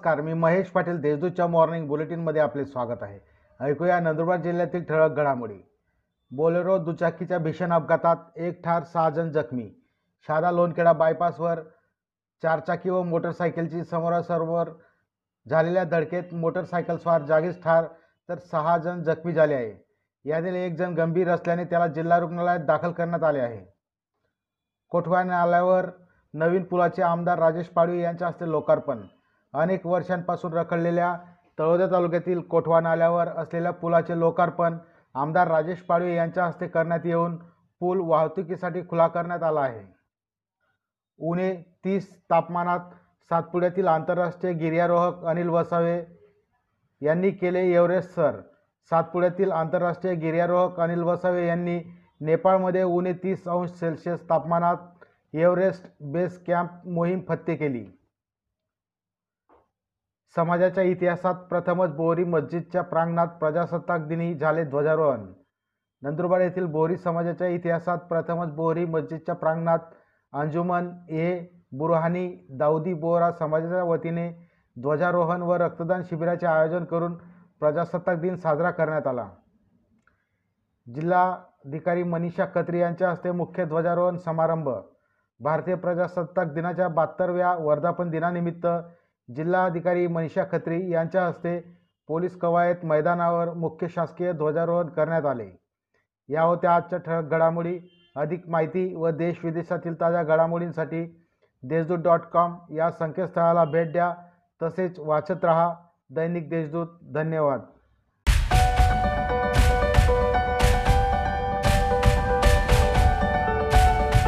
नमस्कार मी महेश पाटील देशदूतच्या मॉर्निंग बुलेटिनमध्ये आपले स्वागत आहे. ऐकूया नंदुरबार जिल्ह्यातील ठळक घडामोडी. बोलेरो दुचाकीच्या भीषण अपघातात एक ठार सहा जण जखमी. शादा लोणखेडा बायपासवर चारचाकी व मोटरसायकलची समोरासमोर झालेल्या धडकेत मोटरसायकलस्वार जागीच ठार तर सहा जण जखमी झाले आहे. यातील एक जण गंभीर असल्याने त्याला जिल्हा रुग्णालयात दाखल करण्यात आले आहे. कोठवा नाल्यावर नवीन पुलाचे आमदार राजेश पाडवी यांच्या हस्ते लोकार्पण. अनेक वर्षांपासून रखडलेल्या तळोदा तालुक्यातील कोठवा नाल्यावर असलेल्या पुलाचे लोकार्पण आमदार राजेश पाडवे यांच्या हस्ते करण्यात येऊन पूल वाहतुकीसाठी खुला करण्यात आला आहे. उणे तीस तापमानात सातपुड्यातील आंतरराष्ट्रीय गिर्यारोहक अनिल वसावे यांनी केले एव्हरेस्ट सर. सातपुड्यातील आंतरराष्ट्रीय गिर्यारोहक अनिल वसावे यांनी नेपाळमध्ये उणे तीस अंश सेल्सिअस तापमानात एव्हरेस्ट बेस कॅम्प मोहीम फत्ते केली. समाजाच्या इतिहासात प्रथमच बोरी मस्जिदच्या प्रांगणात प्रजासत्ताक दिनी झाले ध्वजारोहण. नंदुरबार येथील बोरी समाजाच्या इतिहासात प्रथमच बोरी मस्जिदच्या प्रांगणात अंजुमन ए. बुरहानी दाऊदी बोहरा समाजाच्या वतीने ध्वजारोहण व रक्तदान शिबिराचे आयोजन करून प्रजासत्ताक दिन साजरा करण्यात आला. जिल्हाधिकारी मनीषा खत्री यांच्या हस्ते मुख्य ध्वजारोहण समारंभ. भारतीय प्रजासत्ताक दिनाच्या बहात्तरव्या वर्धापन दिनानिमित्त जिल्हाधिकारी मनीषा खत्री यांच्या हस्ते पोलीस कवायत मैदानावर मुख्य शासकीय ध्वजारोहण करण्यात आले. या होत्या आजच्या ठळक घडामोडी. अधिक माहिती व देश विदेशातील ताज्या घडामोडींसाठी देशदूत डॉट कॉम या संकेतस्थळाला भेट द्या. तसेच वाचत रहा. दैनिक देशदूत धन्यवाद.